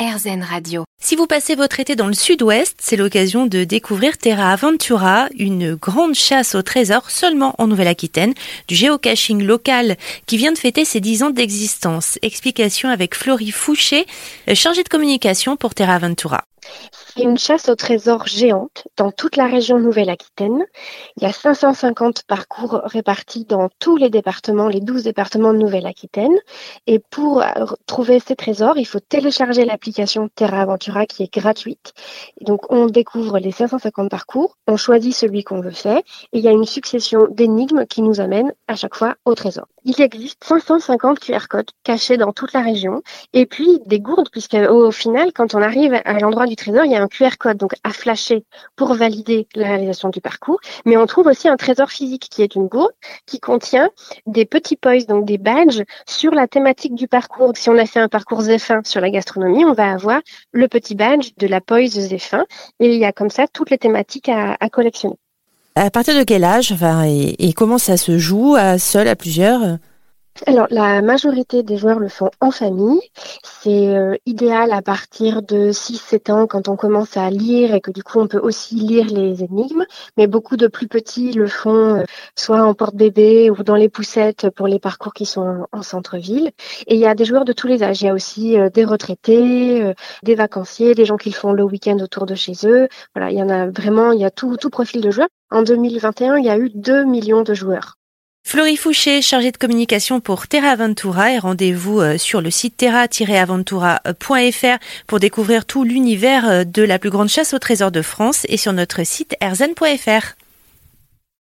RZN Radio. Si vous passez votre été dans le sud-ouest, c'est l'occasion de découvrir Terra Aventura, une grande chasse au trésor seulement en Nouvelle-Aquitaine, du géocaching local qui vient de fêter ses 10 ans d'existence. Explication avec Florie Fouché, chargée de communication pour Terra Aventura. C'est une chasse au trésor géante dans toute la région Nouvelle-Aquitaine. Il y a 550 parcours répartis dans tous les départements, les 12 départements de Nouvelle-Aquitaine. Et pour trouver ces trésors, il faut télécharger l'application Terra Aventura qui est gratuite. donc on découvre les 550 parcours, on choisit celui qu'on veut faire et il y a une succession d'énigmes qui nous amènent à chaque fois au trésor. Il existe 550 QR codes cachés dans toute la région et puis des gourdes puisque au final, quand on arrive à l'endroit du trésor, il y a un QR code donc à flasher pour valider la réalisation du parcours. Mais on trouve aussi un trésor physique qui est une gourde qui contient des petits points, donc des badges sur la thématique du parcours. Si on a fait un parcours Zéphine sur la gastronomie, on va avoir le petit badge de la poise Zéphine et il y a comme ça toutes les thématiques à, collectionner. À partir de quel âge et, et comment ça se joue, à seul, à plusieurs alors, la majorité des joueurs le font en famille. C'est euh, idéal à partir de 6-7 ans quand on commence à lire et que du coup on peut aussi lire les énigmes. Mais beaucoup de plus petits le font euh, soit en porte-bébé ou dans les poussettes pour les parcours qui sont en centre-ville. Et il y a des joueurs de tous les âges. Il y a aussi euh, des retraités, des vacanciers, des gens qui le font le week-end autour de chez eux. Voilà, il y en a vraiment, il y a tout, tout profil de joueurs. En 2021, il y a eu 2 millions de joueurs. Florie Fouché, chargée de communication pour Terra Aventura et rendez-vous euh, sur le site terra-aventura.fr pour découvrir tout l'univers euh, de la plus grande chasse au trésor de France et sur notre site erzen.fr.